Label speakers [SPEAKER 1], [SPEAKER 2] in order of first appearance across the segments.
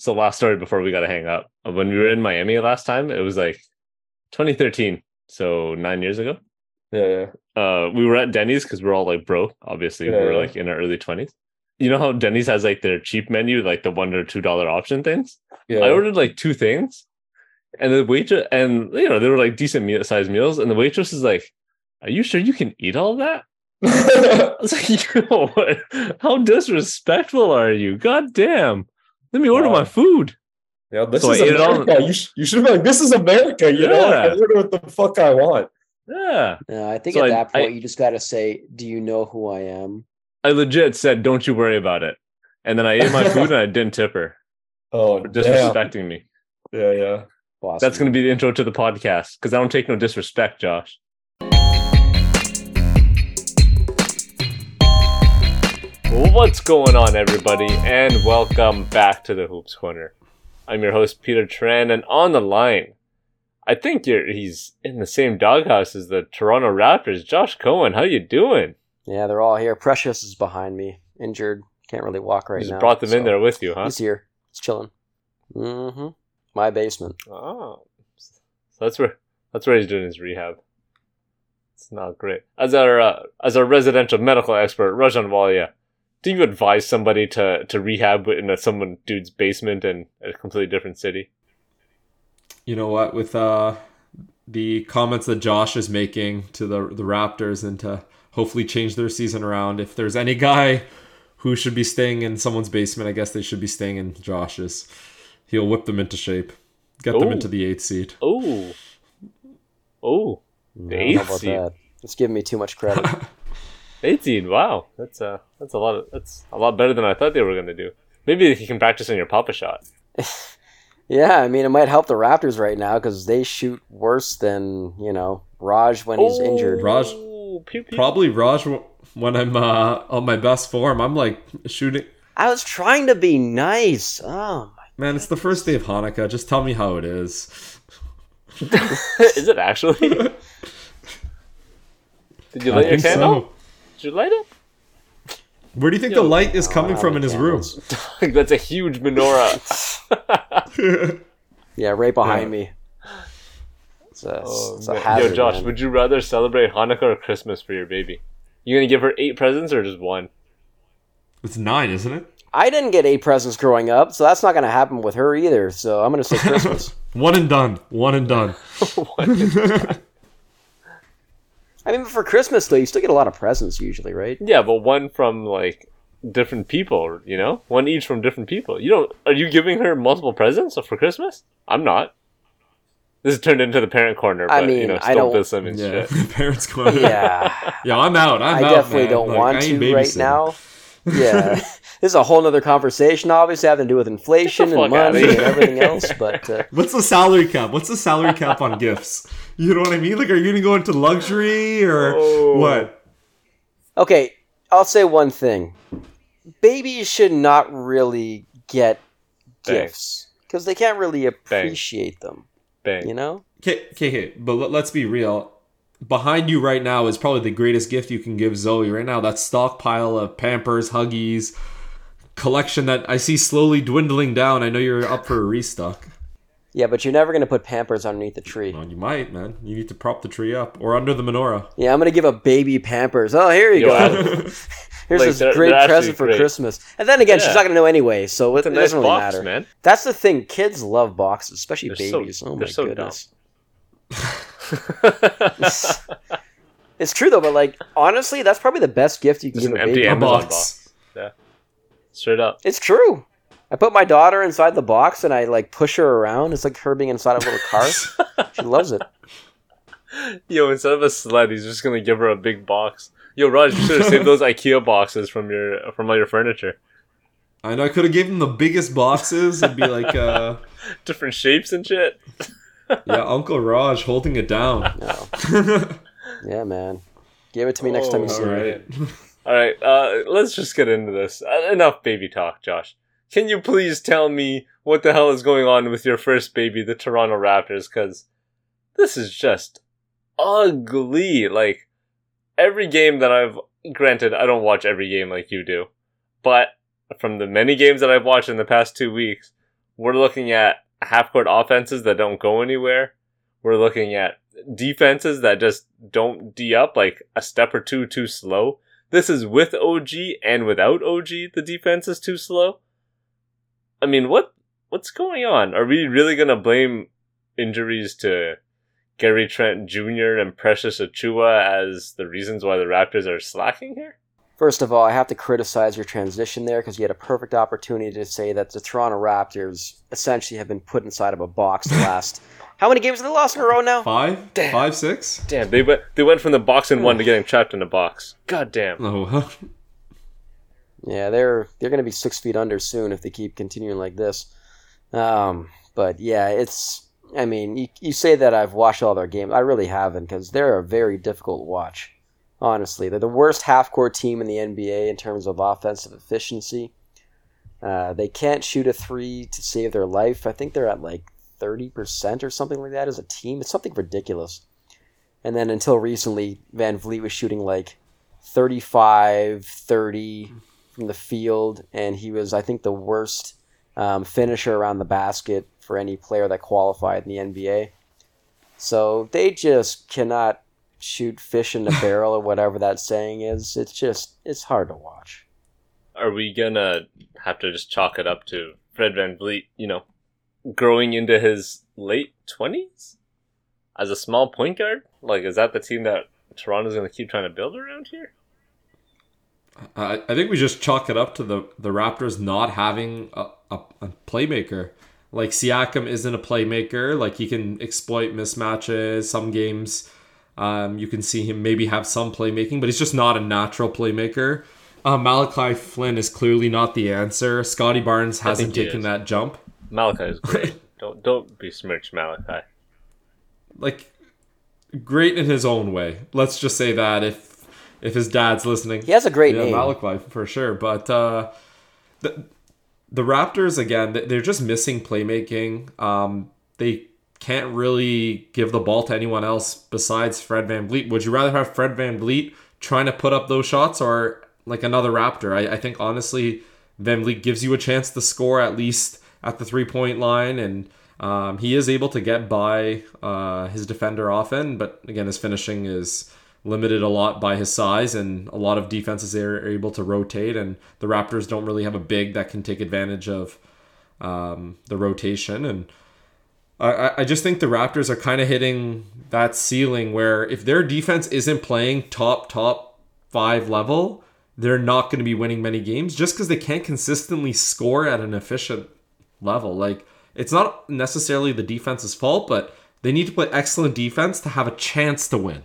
[SPEAKER 1] So last story before we got to hang up. When we were in Miami last time, it was like 2013, so nine years ago.
[SPEAKER 2] Yeah, yeah.
[SPEAKER 1] Uh, we were at Denny's because we're all like broke. Obviously, we
[SPEAKER 2] Yeah,
[SPEAKER 1] were
[SPEAKER 2] yeah.
[SPEAKER 1] like in our early 20s. You know how Denny's has like their cheap menu, like the one or two dollar option things.
[SPEAKER 2] yeah.
[SPEAKER 1] I ordered like two things, and the waitress and you know they were like decent meal sized meals, and the waitress is like, "Are you sure you can eat all that?" I was like, "Yo, what? how disrespectful are you? God damn! Let me order
[SPEAKER 2] Wow.
[SPEAKER 1] my food."
[SPEAKER 2] yeah, this
[SPEAKER 1] So
[SPEAKER 2] is
[SPEAKER 1] I ate it all-
[SPEAKER 2] America. You, sh- you should be like, this is America. You know, I can order what the fuck I want.
[SPEAKER 1] Yeah,
[SPEAKER 3] Yeah, I think
[SPEAKER 1] So
[SPEAKER 3] at
[SPEAKER 1] I-
[SPEAKER 3] that point
[SPEAKER 1] I-
[SPEAKER 3] you just got to say, "Do you know who I am?"
[SPEAKER 1] I legit said, "Don't you worry about it," and then I ate my food and I didn't tip her
[SPEAKER 2] Oh,
[SPEAKER 1] for
[SPEAKER 2] damn.
[SPEAKER 1] disrespecting me.
[SPEAKER 2] Yeah, yeah.
[SPEAKER 3] Boss
[SPEAKER 1] That's going to be the intro to the podcast because I don't take no disrespect, Josh. What's going on, everybody, and welcome back to the Hoops Corner. I'm your host, Peter Tran, and on the line, I think you're he's in the same doghouse as the Toronto Raptors. Josh Cohen, how you doing?
[SPEAKER 3] Yeah, they're all here. Precious is behind me, injured, can't really walk right
[SPEAKER 1] you just
[SPEAKER 3] now.
[SPEAKER 1] brought them in there with you, huh?
[SPEAKER 3] He's here. He's chilling. Mm-hmm. My basement.
[SPEAKER 1] Oh, so that's where that's where he's doing his rehab. It's not great. As our uh, as our residential medical expert, Rajan Walia, do you advise somebody to to rehab in a someone dude's basement in a completely different city?
[SPEAKER 4] you know what with uh the comments that Josh is making to the the Raptors and to hopefully change their season around if there's any guy who should be staying in someone's basement I guess they should be staying in Josh's he'll whip them into shape get them into the 8th seed
[SPEAKER 1] Oh, oh,
[SPEAKER 3] The
[SPEAKER 1] eighth
[SPEAKER 3] How about
[SPEAKER 1] seed.
[SPEAKER 3] that? It's giving me too much credit.
[SPEAKER 1] eighteen. Wow, that's uh that's a lot of that's a lot better than I thought they were gonna do. Maybe you can practice on your Papa shot.
[SPEAKER 3] yeah, I mean, it might help the Raptors right now because they shoot worse than you know Raj when he's injured.
[SPEAKER 4] Raj-
[SPEAKER 1] pew, pew.
[SPEAKER 4] probably Raj when I'm uh, on my best form I'm like shooting
[SPEAKER 3] I was trying to be nice. Oh my.
[SPEAKER 4] man it's the first day of Hanukkah just tell me how it is
[SPEAKER 1] Is it actually? Did you
[SPEAKER 4] I
[SPEAKER 1] light your
[SPEAKER 4] think
[SPEAKER 1] candle?
[SPEAKER 4] so
[SPEAKER 1] Did you light it?
[SPEAKER 4] where do you think
[SPEAKER 1] Yo.
[SPEAKER 4] the light is coming from in his room.
[SPEAKER 1] That's a huge menorah.
[SPEAKER 3] Yeah, right behind
[SPEAKER 4] Yeah.
[SPEAKER 3] me. It's a,
[SPEAKER 1] Oh,
[SPEAKER 3] it's a hazard.
[SPEAKER 1] Yo, Josh,
[SPEAKER 3] man.
[SPEAKER 1] would you rather celebrate Hanukkah or Christmas for your baby? You gonna give her eight presents or just one?
[SPEAKER 4] it's 9 isn't it
[SPEAKER 3] I didn't get eight presents growing up, so that's not going to happen with her either. So I'm going to say Christmas.
[SPEAKER 4] one and done one and done
[SPEAKER 3] I mean, for Christmas though, you still get a lot of presents usually, right?
[SPEAKER 1] yeah, but one from like different people. You know, one each from different people. You don't? Are you giving her multiple presents for Christmas? I'm not. This has turned into the parent corner, but
[SPEAKER 3] I
[SPEAKER 1] you
[SPEAKER 3] mean,
[SPEAKER 1] know,
[SPEAKER 3] I
[SPEAKER 1] still
[SPEAKER 3] don't-
[SPEAKER 1] Bill Simmons
[SPEAKER 4] Yeah,
[SPEAKER 1] shit.
[SPEAKER 4] parents going.
[SPEAKER 3] Yeah,
[SPEAKER 4] yeah, I'm out. I'm
[SPEAKER 3] I
[SPEAKER 4] out.
[SPEAKER 3] definitely
[SPEAKER 4] man.
[SPEAKER 3] don't
[SPEAKER 4] Like,
[SPEAKER 3] want
[SPEAKER 4] ain't
[SPEAKER 3] to right now. Yeah, this is a whole other conversation, obviously having to do with inflation and money and everything else. But uh,
[SPEAKER 4] What's the salary cap? What's the salary cap on gifts? You know what I mean? Like, are you gonna go into luxury or
[SPEAKER 1] Oh.
[SPEAKER 4] what?
[SPEAKER 3] okay, I'll say one thing: babies should not really get
[SPEAKER 1] Bang.
[SPEAKER 3] gifts because they can't really appreciate them.
[SPEAKER 1] Bang.
[SPEAKER 3] You know?
[SPEAKER 4] Okay, okay, okay, but let, let's be real. Behind you right now is probably the greatest gift you can give Zoe right now. That stockpile of Pampers, Huggies, collection that I see slowly dwindling down. I know you're up for a restock.
[SPEAKER 3] Yeah, but you're never going to put Pampers underneath the tree.
[SPEAKER 4] Well, you might, man. You need to prop the tree up or under the menorah.
[SPEAKER 3] Yeah, I'm gonna give a baby Pampers. Oh, here you
[SPEAKER 1] Yo,
[SPEAKER 3] go.
[SPEAKER 1] I-
[SPEAKER 3] Here's
[SPEAKER 1] Like,
[SPEAKER 3] this
[SPEAKER 1] they're-
[SPEAKER 3] great
[SPEAKER 1] they're
[SPEAKER 3] present for
[SPEAKER 1] great.
[SPEAKER 3] Christmas. And then again,
[SPEAKER 1] Yeah.
[SPEAKER 3] she's not gonna know anyway, so it,
[SPEAKER 1] It's a
[SPEAKER 3] it
[SPEAKER 1] nice
[SPEAKER 3] doesn't really
[SPEAKER 1] box,
[SPEAKER 3] matter.
[SPEAKER 1] man.
[SPEAKER 3] That's the thing. Kids love boxes, especially
[SPEAKER 1] They're so-
[SPEAKER 3] babies. oh my
[SPEAKER 1] so
[SPEAKER 3] goodness. It's true though, but like honestly, that's probably the best gift you can
[SPEAKER 1] Just
[SPEAKER 3] give
[SPEAKER 1] an
[SPEAKER 3] a
[SPEAKER 1] empty
[SPEAKER 3] baby.
[SPEAKER 4] A
[SPEAKER 1] Amazon
[SPEAKER 4] box.
[SPEAKER 1] box. Straight up.
[SPEAKER 3] It's true. I put my daughter inside the box and I like push her around. It's like her being inside a little car. she loves it.
[SPEAKER 1] Yo, instead of a sled, he's just gonna give her a big box. Yo, Raj, you should have saved those IKEA boxes from your from all your furniture.
[SPEAKER 4] I know I could have given them the biggest boxes. It'd be like, uh,
[SPEAKER 1] Different shapes and shit.
[SPEAKER 4] yeah, Uncle Raj holding it down.
[SPEAKER 3] No. Yeah, man. Give it to me next time you
[SPEAKER 1] Oh,
[SPEAKER 3] see
[SPEAKER 4] All
[SPEAKER 3] me.
[SPEAKER 1] All right, uh, let's just get into this. Uh, enough baby talk, Josh. Can you please tell me what the hell is going on with your first baby, the Toronto Raptors? Because this is just ugly. Like every game that I've granted, I don't watch every game like you do, but from the many games that I've watched in the past two weeks, we're looking at half court offenses that don't go anywhere. We're looking at defenses that just don't D up like a step or two too slow. This is with OG and without OG, the defense is too slow. I mean, what what's going on? Are we really gonna blame injuries to Gary Trent Jr. and Precious Achiuwa as the reasons why the Raptors are slacking here?
[SPEAKER 3] First of all, I have to criticize your transition there because you had a perfect opportunity to say that the Toronto Raptors essentially have been put inside of a box the last. How many games have they lost in a row now?
[SPEAKER 4] Five,
[SPEAKER 1] Damn.
[SPEAKER 4] five, six.
[SPEAKER 1] Damn, they went they went from the box in one to getting trapped in a box. God damn.
[SPEAKER 4] Oh,
[SPEAKER 3] Yeah, they're they're going to be six feet under soon if they keep continuing like this. Um, but yeah, it's. I mean, you, you say that I've watched all their games. I really haven't because they're a very difficult watch. Honestly, they're the worst half-court team in the NBA in terms of offensive efficiency. Uh, they can't shoot a three to save their life. I think they're at like thirty percent or something like that as a team. It's something ridiculous. And then until recently, VanVleet was shooting like 35, 30 from the field, and he was, I think, the worst um, finisher around the basket for any player that qualified in the NBA. So they just cannot shoot fish in the barrel or whatever that saying is. It's just, it's hard to watch.
[SPEAKER 1] Are we gonna have to just chalk it up to Fred VanVleet, you know, growing into his late twenties as a small point guard? Like, is that the team that Toronto's gonna keep trying to build around here?
[SPEAKER 4] I, I think we just chalk it up to the, the Raptors not having a, a, a playmaker. Like Siakam isn't a playmaker. Like he can exploit mismatches. Some games, um, you can see him maybe have some playmaking, but he's just not a natural playmaker. Uh, Malachi Flynn is clearly not the answer. Scotty Barnes hasn't taken
[SPEAKER 1] is.
[SPEAKER 4] that jump.
[SPEAKER 1] Malachi is great. don't don't besmirch Malachi.
[SPEAKER 4] Like great in his own way. Let's just say that if if his dad's listening,
[SPEAKER 3] He has a great
[SPEAKER 4] yeah,
[SPEAKER 3] name.
[SPEAKER 4] Malachi for sure. But uh, the the Raptors again, they- they're just missing playmaking. Um, they can't really give the ball to anyone else besides Fred VanVleet. Would you rather have Fred VanVleet trying to put up those shots or like another Raptor? I, I think honestly, VanVleet gives you a chance to score at least at the three point line and. Um, he is able to get by uh, his defender often, but again, his finishing is limited a lot by his size, and a lot of defenses are able to rotate, and the Raptors don't really have a big that can take advantage of um, the rotation. And I, I- just think the Raptors are kind of hitting that ceiling where if their defense isn't playing top, top five level, they're not going to be winning many games just because they can't consistently score at an efficient level. Like, it's not necessarily the defense's fault, but they need to play excellent defense to have a chance to win.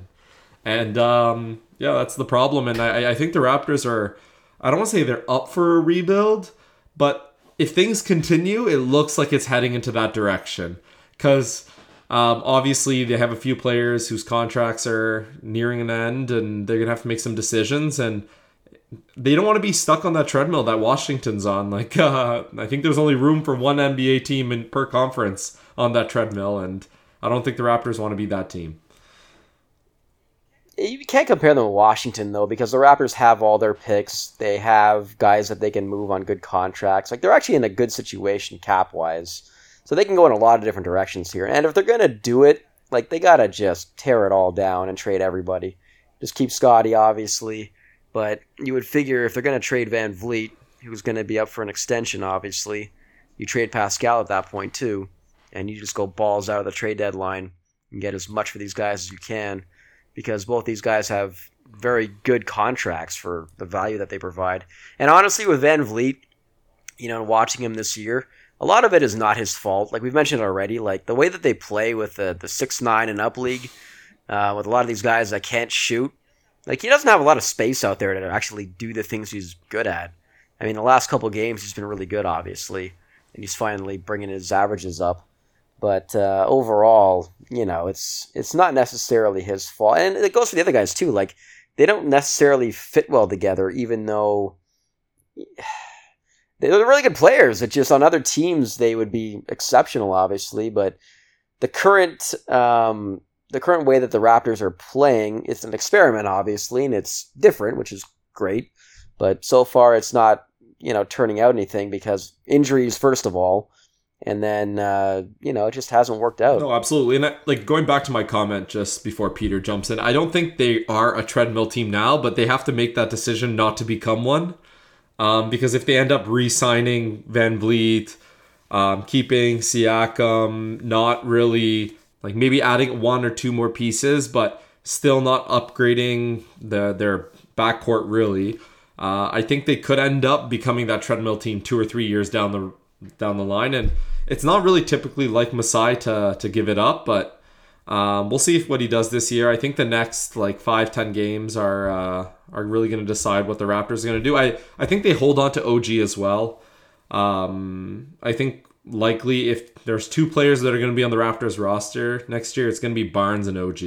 [SPEAKER 4] And um, yeah, that's the problem. And I, I think the Raptors are, I don't want to say they're up for a rebuild, but if things continue, it looks like it's heading into that direction. Because um, obviously they have a few players whose contracts are nearing an end and they're going to have to make some decisions. And they don't want to be stuck on that treadmill that Washington's on. Like, uh, I think there's only room for one NBA team in, per conference on that treadmill. And I don't think the Raptors want to be that team.
[SPEAKER 3] You can't compare them to Washington though, because the Raptors have all their picks. They have guys that they can move on good contracts. Like they're actually in a good situation cap wise, so they can go in a lot of different directions here. And if they're gonna do it, like they gotta just tear it all down and trade everybody. Just keep Scotty, obviously, but you would figure if they're gonna trade VanVleet, who's gonna be up for an extension, obviously, you trade Pascal at that point too, and you just go balls out of the trade deadline and get as much for these guys as you can because both these guys have very good contracts for the value that they provide. And honestly, with VanVleet, you know, watching him this year, a lot of it is not his fault. Like we've mentioned already, like the way that they play with the the six nine and up league, uh, with a lot of these guys that can't shoot, like he doesn't have a lot of space out there to actually do the things he's good at. I mean, the last couple games he's been really good, obviously, and he's finally bringing his averages up. But uh, overall, you know, it's it's not necessarily his fault, and it goes for the other guys too. Like they don't necessarily fit well together, even though they're really good players. It's just on other teams they would be exceptional, obviously. But the current um, the current way that the Raptors are playing, it's an experiment, obviously, and it's different, which is great. But so far, it's not you know turning out anything because injuries, first of all, and then uh, you know it just hasn't worked out.
[SPEAKER 4] No, absolutely. And I, like going back to my comment just before Peter jumps in, I don't think they are a treadmill team now, but they have to make that decision not to become one. Um, because if they end up re-signing VanVleet, um, keeping Siakam, not really like maybe adding one or two more pieces, but still not upgrading the their backcourt really. Uh, I think they could end up becoming that treadmill team two or three years down the down the line, and it's not really typically like Masai to to give it up, but um, we'll see if what he does this year. I think the next like five ten games are uh, are really going to decide what the Raptors are going to do. I I think they hold on to OG as well. Um, I think likely if there's two players that are going to be on the Raptors roster next year, it's going to be Barnes and OG.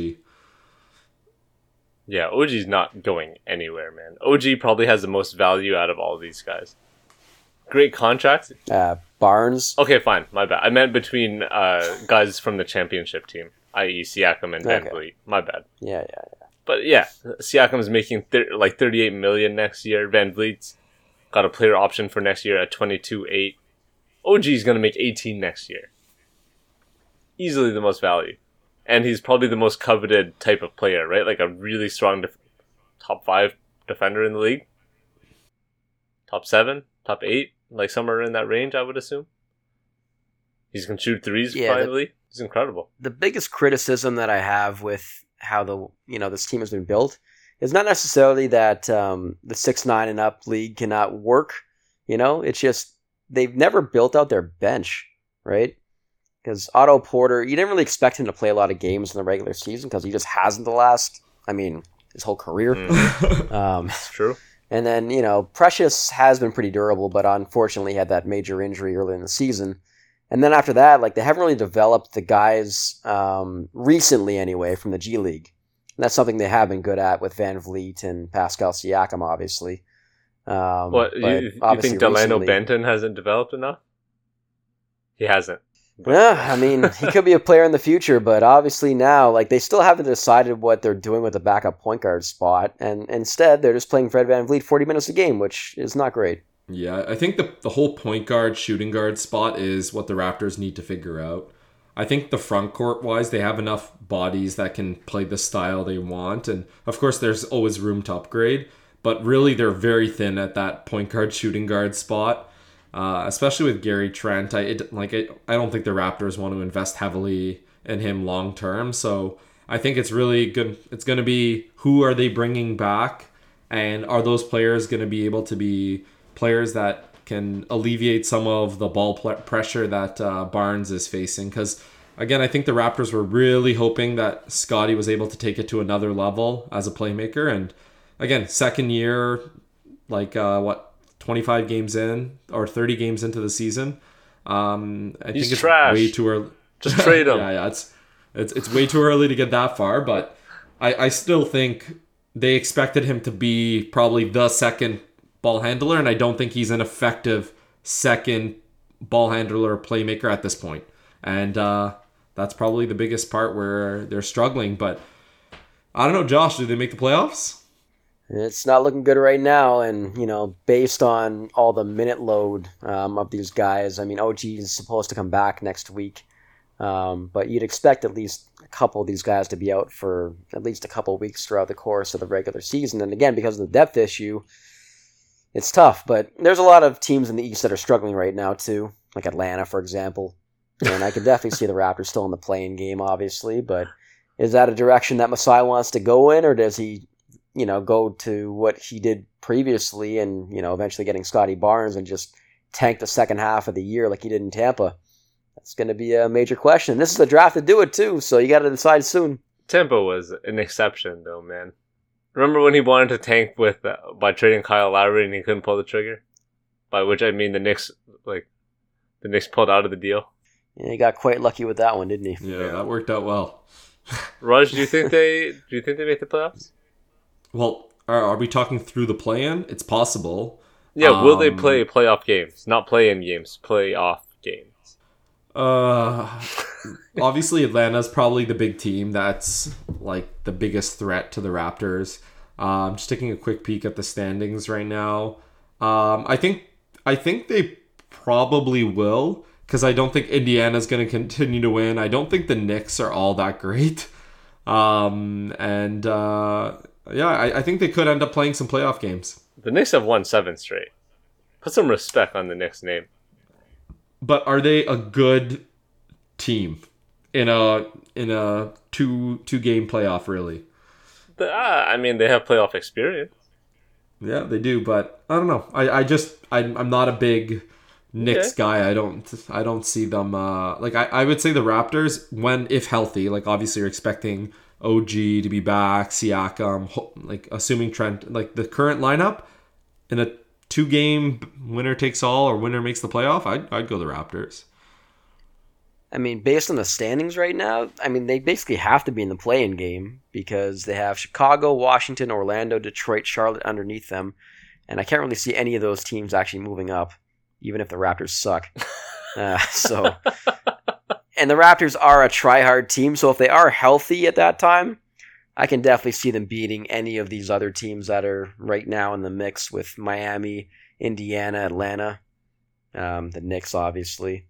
[SPEAKER 1] Yeah, OG's not going anywhere, man. OG probably has the most value out of all of these guys. Great contract.
[SPEAKER 3] Uh, Barnes.
[SPEAKER 1] Okay, fine. My bad. I meant between uh, guys from the championship team, i.e., Siakam and Van
[SPEAKER 3] Okay.
[SPEAKER 1] Vliet. My bad.
[SPEAKER 3] Yeah, yeah, yeah.
[SPEAKER 1] But yeah, Siakam's making thir- like 38 million next year. VanVleet's got a player option for next year at 22.8. is going to make 18 next year. Easily the most value. And he's probably the most coveted type of player, right? Like a really strong def- top 5 defender in the league. Top 7, top 8, like somewhere in that range, I would assume. He's going to shoot threes
[SPEAKER 3] Yeah, the-
[SPEAKER 1] He's incredible.
[SPEAKER 3] the biggest criticism that I have with how the you know this team has been built is not necessarily that um, the six nine and up league cannot work. You know, it's just they've never built out their bench, right? Because Otto Porter, you didn't really expect him to play a lot of games in the regular season because he just hasn't the last. I mean, his whole career.
[SPEAKER 1] Mm,
[SPEAKER 3] Um,
[SPEAKER 1] it's true.
[SPEAKER 3] and then, you know, Precious has been pretty durable, but unfortunately had that major injury early in the season. And then after that, like they haven't really developed the guys um, recently anyway from the G League. And that's something they have been good at with VanVleet and Pascal Siakam, obviously. Um,
[SPEAKER 1] What you, you think Dalano
[SPEAKER 3] recently-
[SPEAKER 1] Banton hasn't developed enough? He hasn't.
[SPEAKER 3] Yeah, I mean, he could be a player in the future, but obviously now, like, they still haven't decided what they're doing with the backup point guard spot, and instead they're just playing Fred VanVleet 40 minutes a game, which is not great.
[SPEAKER 4] Yeah, I think the the whole point guard, shooting guard spot is what the Raptors need to figure out. I think the front court wise, they have enough bodies that can play the style they want, and of course, there's always room to upgrade. But really, they're very thin at that point guard, shooting guard spot, uh, especially with Gary Trent. I it, like I, I don't think the Raptors want to invest heavily in him long term. So I think it's really good. It's going to be who are they bringing back, and are those players going to be able to be players that can alleviate some of the ball pl- pressure that uh, Barnes is facing. Because again, I think the Raptors were really hoping that Scotty was able to take it to another level as a playmaker. And again, second year, like uh, what, 25 games in or 30 games into the season. Um, I
[SPEAKER 1] He's
[SPEAKER 4] think it's
[SPEAKER 1] trash.
[SPEAKER 4] way too early.
[SPEAKER 1] Just trade him.
[SPEAKER 4] yeah, yeah, it's it's it's way too early to get that far, but I I still think they expected him to be probably the second ball handler, and I don't think he's an effective second ball handler playmaker at this point. And uh, that's probably the biggest part where they're struggling. But I don't know, Josh. Do they make the playoffs?
[SPEAKER 3] It's not looking good right now, and you know, based on all the minute load um, of these guys, I mean, OG is supposed to come back next week, um, but you'd expect at least a couple of these guys to be out for at least a couple weeks throughout the course of the regular season. And again, because of the depth issue, it's tough. But there's a lot of teams in the East that are struggling right now too, like Atlanta, for example. And I can definitely see the Raptors still in the play-in game, obviously, but. Is that a direction that Masai wants to go in, or does he you know, go to what he did previously and, you know, eventually getting Scotty Barnes and just tank the second half of the year like he did in Tampa. That's going to be a major question. This is the draft to do it too, so you got to decide soon.
[SPEAKER 1] Tampa was an exception, though, man. Remember when he wanted to tank with uh, by trading Kyle Lowry and he couldn't pull the trigger? By which I mean the Knicks, like the Knicks pulled out of the deal.
[SPEAKER 3] Yeah, he got quite lucky with that one, didn't he?
[SPEAKER 4] Yeah, that worked out well.
[SPEAKER 1] Raj, do you think they do you think they make the playoffs?
[SPEAKER 4] Well, are, are we talking through the plan? It's possible.
[SPEAKER 1] Yeah, will they
[SPEAKER 4] Um,
[SPEAKER 1] play playoff games? Not play in games, playoff games.
[SPEAKER 4] Uh, obviously Atlanta's probably the big team that's like the biggest threat to the Raptors. Um, just taking a quick peek at the standings right now. Um, I think I think they probably will because I don't think Indiana's going to continue to win. I don't think the Knicks are all that great. Um, and uh, yeah, I, I think they could end up playing some playoff games.
[SPEAKER 1] The Knicks have won seven straight. Put some respect on the Knicks name.
[SPEAKER 4] But are they a good team in a in a two two game playoff? Really?
[SPEAKER 1] The, ah, I mean, they have playoff experience.
[SPEAKER 4] Yeah, they do. But I don't know. I, I just I, I'm not a big Knicks
[SPEAKER 1] Okay.
[SPEAKER 4] guy. I don't I don't see them. Uh, like I, I would say the Raptors when if healthy. Like obviously you're expecting OG to be back, Siakam, like assuming Trent, like the current lineup in a two game winner takes all or winner makes the playoff. I'd I'd go the Raptors.
[SPEAKER 3] I mean, based on the standings right now, I mean, they basically have to be in the play-in game because they have Chicago, Washington, Orlando, Detroit, Charlotte underneath them, and I can't really see any of those teams actually moving up, even if the Raptors suck. Uh, so, and the Raptors are a try-hard team, so if they are healthy at that time, I can definitely see them beating any of these other teams that are right now in the mix with Miami, Indiana, Atlanta, um, the Knicks, obviously.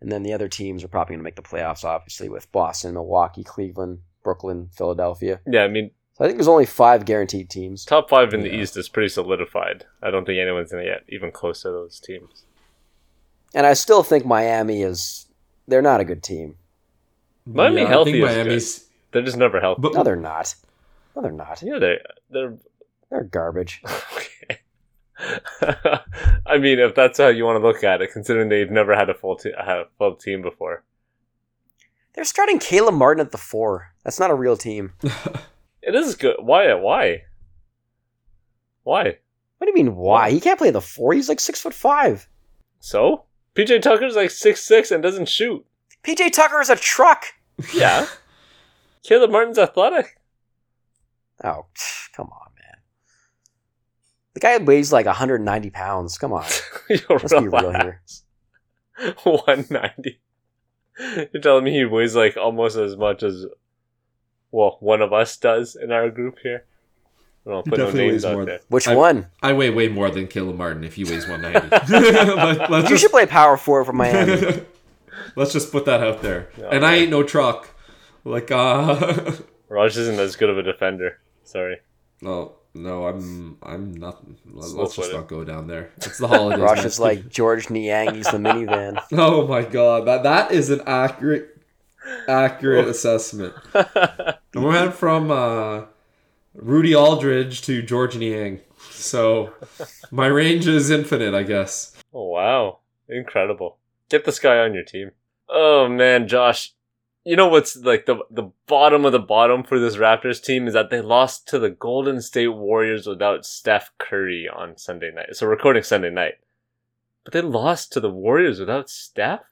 [SPEAKER 3] And then the other teams are probably going to make the playoffs, obviously, with Boston, Milwaukee, Cleveland, Brooklyn, Philadelphia.
[SPEAKER 1] Yeah, I mean,
[SPEAKER 3] So I think there's only five guaranteed teams.
[SPEAKER 1] top five in the
[SPEAKER 4] Yeah.
[SPEAKER 1] East is pretty solidified. I don't think anyone's gonna get even close to those teams.
[SPEAKER 3] And I still think Miami is. They're not a good team.
[SPEAKER 1] Miami
[SPEAKER 4] Yeah,
[SPEAKER 1] healthy
[SPEAKER 4] think
[SPEAKER 1] is good.
[SPEAKER 4] Miami's,
[SPEAKER 1] They're just never healthy.
[SPEAKER 4] but
[SPEAKER 3] No, they're not. No, they're not.
[SPEAKER 1] Yeah, they they're
[SPEAKER 3] They're garbage.
[SPEAKER 1] okay. I mean, if that's how you want to look at it, considering they've never had a full te- had a full team before,
[SPEAKER 3] They're starting Caleb Martin at the four. That's not a real team.
[SPEAKER 1] it is good. Why? Why? Why?
[SPEAKER 3] What do you mean? Why? He can't play the four. He's like six foot five.
[SPEAKER 1] So PJ Tucker's like six six and doesn't shoot.
[SPEAKER 3] PJ Tucker is a truck.
[SPEAKER 1] Yeah, Caleb Martin's athletic.
[SPEAKER 3] Oh, come on, man. The guy weighs like 190 pounds. Come on. Let's be real here.
[SPEAKER 1] One ninety. You're telling me he weighs like almost as much as well one of us does in our group here. I don't
[SPEAKER 4] He
[SPEAKER 1] no names
[SPEAKER 4] weighs
[SPEAKER 1] out
[SPEAKER 4] more.
[SPEAKER 1] there.
[SPEAKER 3] Which
[SPEAKER 4] I-
[SPEAKER 3] one?
[SPEAKER 4] I weigh way more than Caleb Martin if he weighs 190. Let, let's
[SPEAKER 3] You
[SPEAKER 4] just
[SPEAKER 3] should play power forward for Miami.
[SPEAKER 4] Let's just put that out there.
[SPEAKER 1] Yeah,
[SPEAKER 4] and I ain't no truck. Like uh
[SPEAKER 1] Raj isn't as good of a defender. Sorry.
[SPEAKER 4] No, no, I'm I'm not let's
[SPEAKER 1] Slow
[SPEAKER 4] just not go down there. It's the holidays.
[SPEAKER 3] Rosh
[SPEAKER 4] man.
[SPEAKER 3] is like George Niang. He's the minivan.
[SPEAKER 4] Oh my god. That that is an accurate accurate assessment. I went from uh Rudy Aldridge to George Niang. So my range is infinite, I guess.
[SPEAKER 1] Oh wow. Incredible. Get this guy on your team. Oh man, Josh. You know what's like the the bottom of the bottom for this Raptors team is that they lost to the Golden State Warriors without Steph Curry on Sunday night. So recording Sunday night. But they lost to the Warriors without Steph?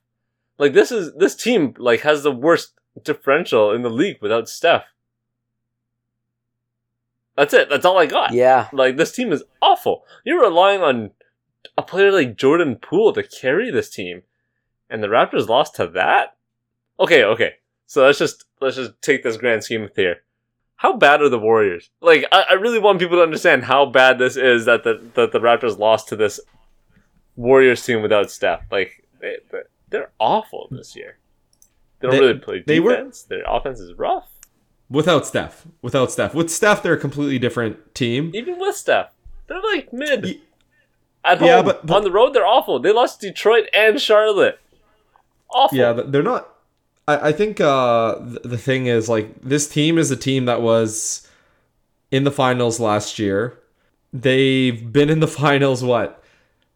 [SPEAKER 1] Like this is this team like has the worst differential in the league without Steph. That's it. That's all I got.
[SPEAKER 3] Yeah.
[SPEAKER 1] Like this team is awful. You're relying on a player like Jordan Poole to carry this team, and the Raptors lost to that. Okay, okay. So let's just let's just take this grand scheme of here. How bad are the Warriors? Like, I, I really want people to understand how bad this is that the that the Raptors lost to this Warriors team without Steph. Like, they, they're awful this year. They don't
[SPEAKER 4] They-
[SPEAKER 1] really play
[SPEAKER 4] they were-
[SPEAKER 1] defense. Their offense is rough,
[SPEAKER 4] Without Steph. Without Steph. With Steph they're a completely different team.
[SPEAKER 1] even with Steph. They're like mid.
[SPEAKER 4] Ye-
[SPEAKER 1] At home,
[SPEAKER 4] Yeah, but- but-
[SPEAKER 1] on the road, they're awful. They lost Detroit and Charlotte. Awful.
[SPEAKER 4] Yeah, they're not. I, I think uh, th- the thing is like this team is a team that was in the finals last year. They've been in the finals what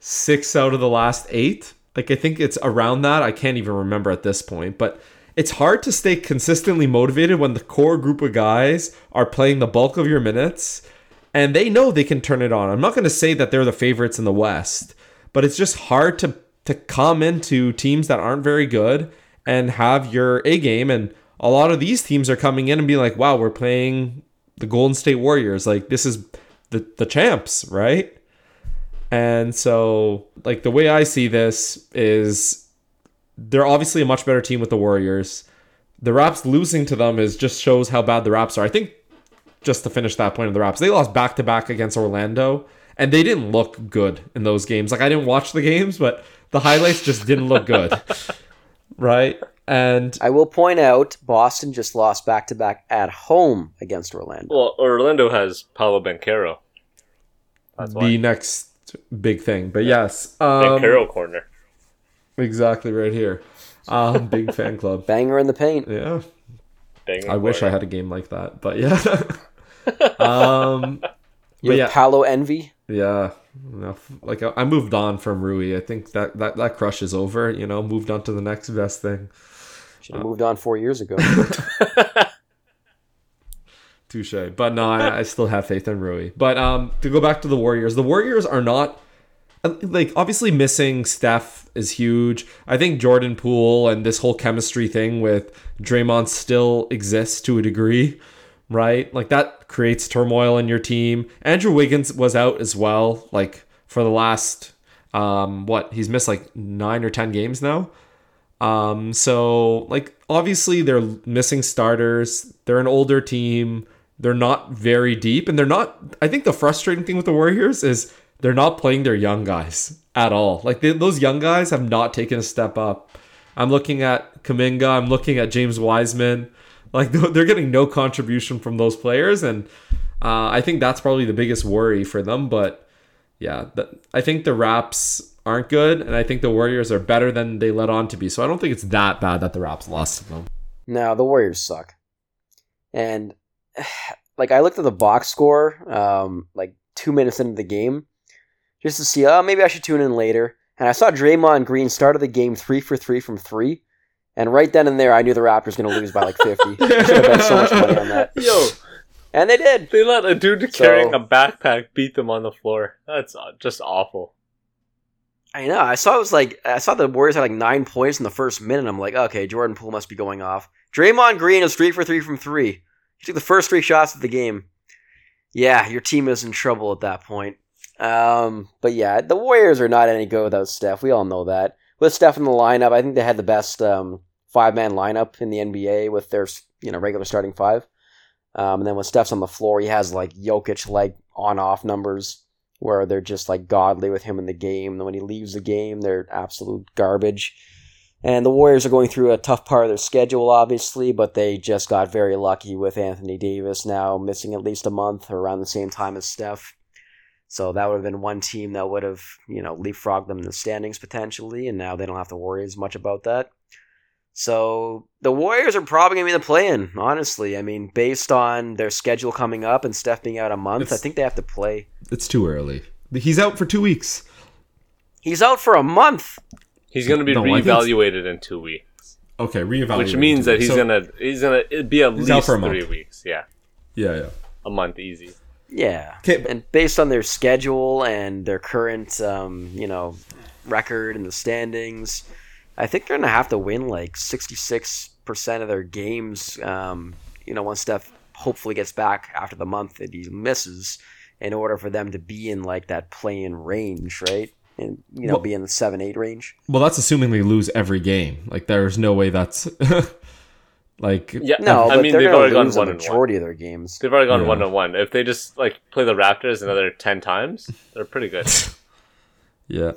[SPEAKER 4] six out of the last eight. Like I think it's around that. I can't even remember at this point, but it's hard to stay consistently motivated when the core group of guys are playing the bulk of your minutes and they know they can turn it on. I'm not going to say that they're the favorites in the West, but it's just hard to to come into teams that aren't very good and have your A game and a lot of these teams are coming in and being like, "Wow, we're playing the Golden State Warriors. Like this is the the champs, right?" And so, like the way I see this is they're obviously a much better team with the Warriors. The Raps losing to them is just shows how bad the Raps are. I think just to finish that point of the Raps, they lost back to back against Orlando and they didn't look good in those games. Like I didn't watch the games, but the highlights just didn't look good. right? And
[SPEAKER 3] I will point out Boston just lost back to back at home against Orlando.
[SPEAKER 1] Well, Orlando has Paolo Banchero. That's
[SPEAKER 4] the
[SPEAKER 1] why.
[SPEAKER 4] next big thing. But yes, um,
[SPEAKER 1] Banquero corner.
[SPEAKER 4] Exactly right here. Um, big fan club.
[SPEAKER 3] Banger in the paint.
[SPEAKER 4] Yeah,
[SPEAKER 1] Banging
[SPEAKER 4] I wish I had a game like that, but yeah. um,
[SPEAKER 3] You
[SPEAKER 4] But yeah.
[SPEAKER 3] Paolo Envy.
[SPEAKER 4] yeah, enough. Like I, I moved on from Rui. I think that, that that crush is over. You know, moved on to the next best thing.
[SPEAKER 3] Should have moved on four years ago.
[SPEAKER 4] Touche. But no, I, I still have faith in Rui. But um, to go back to the Warriors, the Warriors are not like obviously missing Steph is huge. I think Jordan Poole and this whole chemistry thing with Draymond still exists to a degree, right? Like that creates turmoil in your team. Andrew Wiggins was out as well, like for the last um what he's missed like nine or ten games now. Um, so like obviously they're missing starters. They're an older team. They're not very deep, and they're not. I think the frustrating thing with the Warriors is they're not playing their young guys at all. Like they, those young guys have not taken a step up. I'm looking at Kuminga. I'm looking at James Wiseman. Like they're getting no contribution from those players, and uh, I think that's probably the biggest worry for them. But yeah, th- I think the Raps aren't good, and I think the Warriors are better than they let on to be. So I don't think it's that bad that the Raps lost to them.
[SPEAKER 3] No, the Warriors suck. And like I looked at the box score, um, like two minutes into the game, just to see, oh, maybe I should tune in later. And I saw Draymond Green started the game three for three from three. And right then and there, I knew the Raptors going to lose by like 50. Should have bet so much money on that.
[SPEAKER 1] Yo,
[SPEAKER 3] And they did.
[SPEAKER 1] they let a dude
[SPEAKER 3] So-
[SPEAKER 1] carrying a backpack beat them on the floor. That's uh, just awful.
[SPEAKER 3] I know. I saw it was like I saw the Warriors had like nine points in the first minute. I'm like, okay, Jordan Poole must be going off. Draymond Green is three for three from three. He took the first three shots of the game. Yeah, your team is in trouble at that point. Um, but yeah, the Warriors are not any good without Steph. We all know that. With Steph in the lineup, I think they had the best um, five man lineup in the NBA with their you know regular starting five. Um, and then when Steph's on the floor, he has like Jokic like on off numbers where they're just like godly with him in the game. And then when he leaves the game, they're absolute garbage. And the Warriors are going through a tough part of their schedule, obviously, but they just got very lucky with Anthony Davis now missing at least a month around the same time as Steph. So that would have been one team that would have, you know, leapfrogged them in the standings potentially, and now they don't have to worry as much about that. So the Warriors are probably going to be the play-in, honestly. I mean, based on their schedule coming up and Steph being out a month,
[SPEAKER 4] It's-
[SPEAKER 3] I think they have to play.
[SPEAKER 4] It's too early. He's out for two weeks.
[SPEAKER 3] He's out for a month.
[SPEAKER 1] He's going to be
[SPEAKER 4] No, I
[SPEAKER 1] reevaluated in two weeks,
[SPEAKER 4] Okay, reevaluate.
[SPEAKER 1] which means that he's
[SPEAKER 4] So-
[SPEAKER 1] gonna he's gonna it'd be at least
[SPEAKER 4] a
[SPEAKER 1] three
[SPEAKER 4] month.
[SPEAKER 1] weeks. Yeah,
[SPEAKER 4] Yeah, yeah.
[SPEAKER 1] a month easy.
[SPEAKER 3] Yeah.
[SPEAKER 4] Okay.
[SPEAKER 3] And based on their schedule and their current, um, you know, record and the standings, I think they're going to have to win like 66% of their games, um, you know, once Steph hopefully gets back after the month that he misses in order for them to be in like that play-in range, right? And, you know,
[SPEAKER 4] Well-
[SPEAKER 3] be in the 7-8 range.
[SPEAKER 4] Well, that's assuming they lose every game. Like, there's no way that's like.
[SPEAKER 1] Yeah,
[SPEAKER 3] No,
[SPEAKER 1] I mean
[SPEAKER 3] they're
[SPEAKER 1] they've already
[SPEAKER 3] to
[SPEAKER 1] gone
[SPEAKER 3] lose the
[SPEAKER 1] one and one.
[SPEAKER 3] majority of their games.
[SPEAKER 1] They've already gone
[SPEAKER 4] Yeah.
[SPEAKER 1] one on one. If they just like play the Raptors another ten times, they're pretty good.
[SPEAKER 4] Yeah.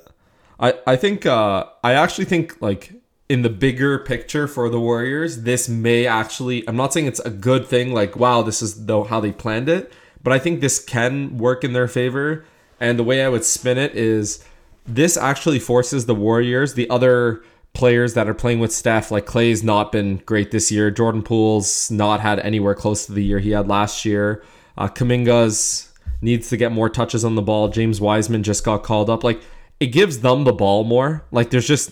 [SPEAKER 4] I I think uh I actually think like in the bigger picture for the Warriors, this may actually I'm not saying it's a good thing like wow, this is though how they planned it, but I think this can work in their favor. And the way I would spin it is this actually forces the Warriors, the other players that are playing with Steph, like Clay's not been great this year. Jordan Poole's not had anywhere close to the year he had last year. Uh, Kuminga's needs to get more touches on the ball. James Wiseman just got called up. Like it gives them the ball more. Like there's just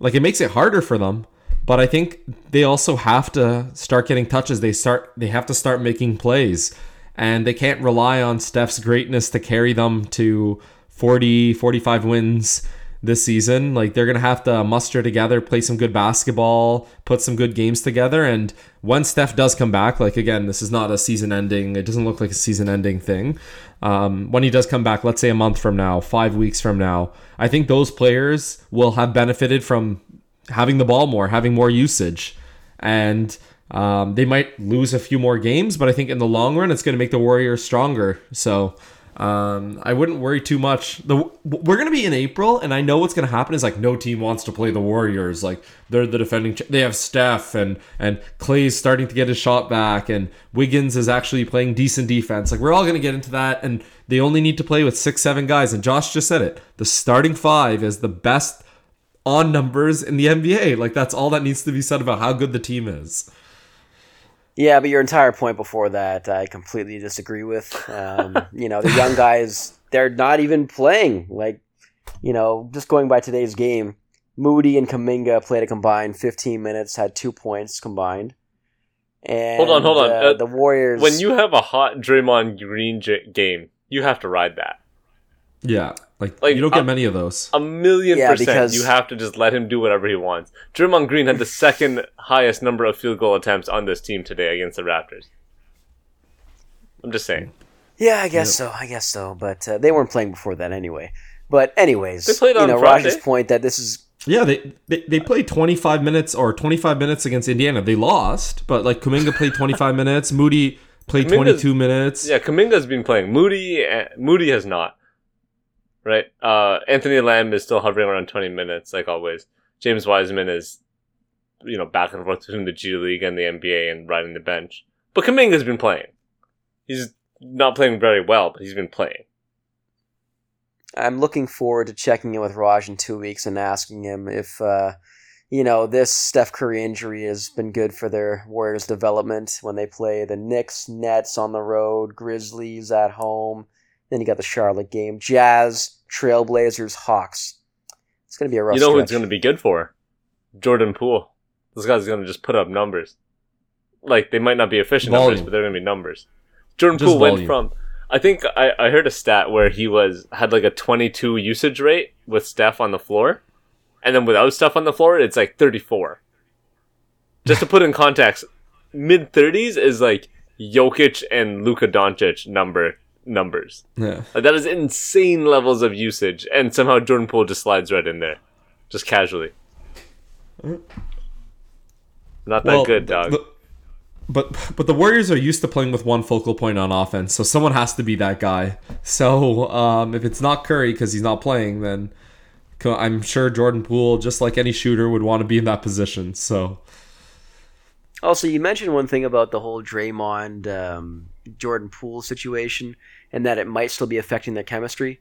[SPEAKER 4] like it makes it harder for them. But I think they also have to start getting touches. They start they have to start making plays. And they can't rely on Steph's greatness to carry them to 40, 45 wins this season. Like they're gonna have to muster together, play some good basketball, put some good games together. And when Steph does come back, like again, this is not a season ending. It doesn't look like a season ending thing. Um, when he does come back, let's say a month from now, five weeks from now, I think those players will have benefited from having the ball more, having more usage, and um, they might lose a few more games. But I think in the long run, it's going to make the Warriors stronger. So Um, I wouldn't worry too much. The we're gonna be in April, and I know what's gonna happen is like no team wants to play the Warriors. Like they're the defending. Ch- they have Steph and and Clay's starting to get his shot back, and Wiggins is actually playing decent defense. Like we're all gonna get into that, and they only need to play with six, seven guys. And Josh just said it. The starting five is the best on numbers in the NBA. Like that's all that needs to be said about how good the team is.
[SPEAKER 3] Yeah, but your entire point before that, I completely disagree with. Um, you know, the young guys, they're not even playing. Like, you know, just going by today's game, Moody and Kuminga played a combined 15 minutes, had two points combined. And
[SPEAKER 1] Hold on, hold on.
[SPEAKER 3] uh,
[SPEAKER 1] Uh,
[SPEAKER 3] the Warriors.
[SPEAKER 1] When you have a hot Draymond Green j- game, you have to ride that.
[SPEAKER 4] Yeah, like,
[SPEAKER 1] Like,
[SPEAKER 4] you don't get
[SPEAKER 1] uh,
[SPEAKER 4] many of those.
[SPEAKER 1] A million
[SPEAKER 3] Yeah,
[SPEAKER 1] percent.
[SPEAKER 3] because-
[SPEAKER 1] You have to just let him do whatever he wants. Draymond Green had the second highest number of field goal attempts on this team today against the Raptors. I'm just saying.
[SPEAKER 3] Yeah, I guess so. I guess so. But uh, they weren't playing before that anyway. But anyways,
[SPEAKER 1] They played
[SPEAKER 3] you
[SPEAKER 1] on
[SPEAKER 3] know,
[SPEAKER 1] Friday.
[SPEAKER 3] Raj's point that this is
[SPEAKER 4] Yeah, they, they they played 25 minutes or 25 minutes against Indiana. They lost, but like Kuminga played 25 minutes, Moody played
[SPEAKER 1] Kuminga's-
[SPEAKER 4] 22 minutes.
[SPEAKER 1] Yeah, Kuminga's been playing. Moody, eh, Moody has not. Right. Uh, Anthony Lamb is still hovering around 20 minutes, like always. James Wiseman is, you know, back and forth between the G League and the NBA and riding the bench. But Kuminga's been playing. He's not playing very well, but he's been playing.
[SPEAKER 3] I'm looking forward to checking in with Raj in two weeks and asking him if, uh, you know, this Steph Curry injury has been good for their Warriors' development when they play the Knicks, Nets on the road, Grizzlies at home. Then you got the Charlotte game, Jazz, Trailblazers, Hawks. It's going to be a rough
[SPEAKER 1] you know who it's going to be good for? Jordan Poole. This guy's going to just put up numbers. Like, they might not be efficient numbers, but they're going to be numbers. Jordan
[SPEAKER 4] Just
[SPEAKER 1] Poole went from. I think I, I heard a stat where he was had like a 22 usage rate with Steph on the floor, and then without Steph on the floor, it's like 34. Just to put in context, mid 30s is like Jokic and Luka Doncic number numbers.
[SPEAKER 4] Yeah.
[SPEAKER 1] Like, that is insane levels of usage, and somehow Jordan Poole just slides right in there, just casually. Not that
[SPEAKER 4] Well,
[SPEAKER 1] good, dog.
[SPEAKER 4] the- but but the Warriors are used to playing with one focal point on offense, so someone has to be that guy. So um, if it's not Curry because he's not playing, then I'm sure Jordan Poole, just like any shooter, would want to be in that position. So
[SPEAKER 3] Also, you mentioned one thing about the whole Draymond um, Jordan Poole situation, and that it might still be affecting their chemistry.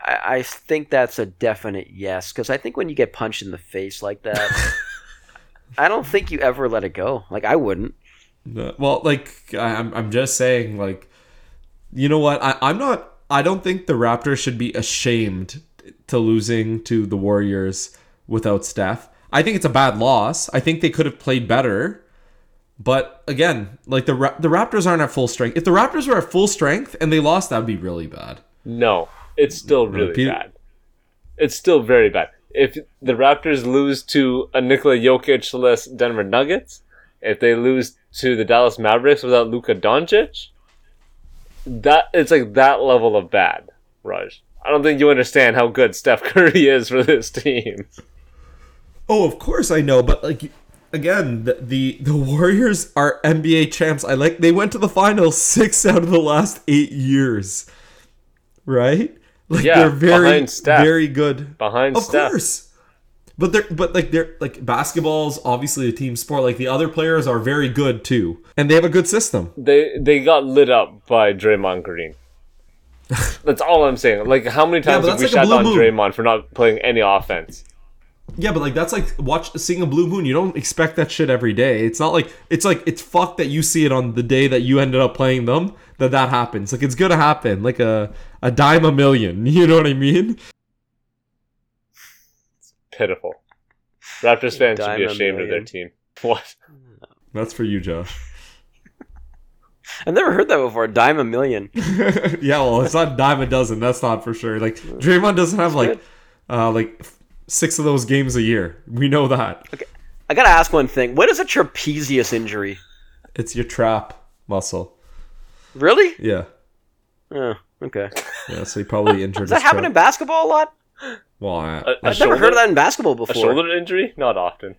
[SPEAKER 3] I, I think that's a definite yes, because I think when you get punched in the face like that, I don't think you ever let it go. Like I wouldn't.
[SPEAKER 4] Uh, Well, like I'm, I'm just saying, like, you know what? I, I'm not. I don't think the Raptors should be ashamed to losing to the Warriors without Steph. I think it's a bad loss. I think they could have played better. But again, like the the Raptors aren't at full strength. If the Raptors were at full strength and they lost, that would be really bad.
[SPEAKER 1] No, it's still really bad. It's still very bad. If the Raptors lose to a Nikola Jokic-less Denver Nuggets, if they lose to the Dallas Mavericks without Luka Doncic, that it's like that level of bad, Raj. I don't think you understand how good Steph Curry is for this team.
[SPEAKER 4] Oh, of course I know, but like again, the, the the Warriors are NBA champs. I like they went to the finals six out of the last eight years, right? Like
[SPEAKER 1] Yeah,
[SPEAKER 4] they're very very good.
[SPEAKER 1] Behind
[SPEAKER 4] Of
[SPEAKER 1] Steph.
[SPEAKER 4] course. But they're but like they're like basketball's obviously a team sport. Like the other players are very good too, and they have a good system.
[SPEAKER 1] They they got lit up by Draymond Green. That's all I'm saying. Like how many times
[SPEAKER 4] but
[SPEAKER 1] have we
[SPEAKER 4] like
[SPEAKER 1] shot on
[SPEAKER 4] moon.
[SPEAKER 1] Draymond for not playing any offense?
[SPEAKER 4] Yeah, but like that's like watch seeing a blue moon. You don't expect that shit every day. It's not like it's like it's fucked that you see it on the day that you ended up playing them that that happens. Like it's gonna happen. Like a a dime a million. You know what I mean?
[SPEAKER 1] It's Pitiful. Raptors fans should be ashamed of their team. What?
[SPEAKER 4] That's for you, Josh.
[SPEAKER 3] I've never heard that before. Dime a million.
[SPEAKER 4] yeah, well, it's not dime a dozen. That's not for sure. Like Draymond doesn't have like uh like six of those games a year. We know that.
[SPEAKER 3] I gotta ask one thing. What is a trapezius injury?
[SPEAKER 4] It's your trap muscle.
[SPEAKER 3] Really?
[SPEAKER 4] Yeah.
[SPEAKER 3] Oh, okay.
[SPEAKER 4] Yeah, so he probably injured
[SPEAKER 3] Does that
[SPEAKER 4] his
[SPEAKER 3] happen in basketball a lot?
[SPEAKER 4] Well, I-
[SPEAKER 1] A, a
[SPEAKER 3] I've
[SPEAKER 1] shoulder,
[SPEAKER 3] never heard of that in basketball
[SPEAKER 1] A
[SPEAKER 3] before.
[SPEAKER 1] shoulder injury? Not often.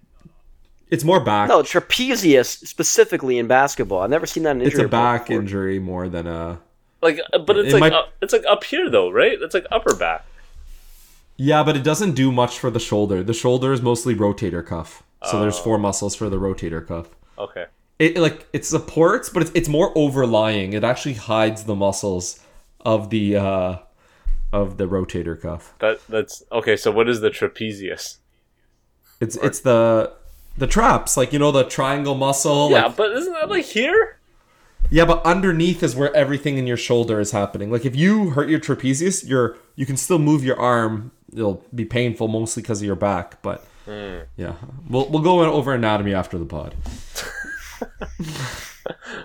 [SPEAKER 4] it's more back.
[SPEAKER 3] No, trapezius specifically in basketball. I've never seen that in
[SPEAKER 4] it's
[SPEAKER 3] injury
[SPEAKER 4] a back
[SPEAKER 3] before.
[SPEAKER 4] injury more than a
[SPEAKER 1] Like, uh, but it's
[SPEAKER 4] It
[SPEAKER 1] like
[SPEAKER 4] might-
[SPEAKER 1] up, it's like up here though, right? It's like upper back.
[SPEAKER 4] Yeah, but it doesn't do much for the shoulder. The shoulder is mostly rotator cuff. So there's
[SPEAKER 1] Oh.
[SPEAKER 4] four muscles for the rotator cuff.
[SPEAKER 1] Okay.
[SPEAKER 4] It like it supports, but it's it's more overlying. It actually hides the muscles of the uh of the rotator cuff.
[SPEAKER 1] That that's okay. So what is the trapezius?
[SPEAKER 4] It's it's the the traps, like you know the triangle muscle.
[SPEAKER 1] yeah,
[SPEAKER 4] like-
[SPEAKER 1] but isn't that like here?
[SPEAKER 4] Yeah, but underneath is where everything in your shoulder is happening. Like if you hurt your trapezius, you're you can still move your arm. It'll be painful mostly because of your back, but
[SPEAKER 1] Hmm.
[SPEAKER 4] yeah, we'll we'll go over anatomy after the pod.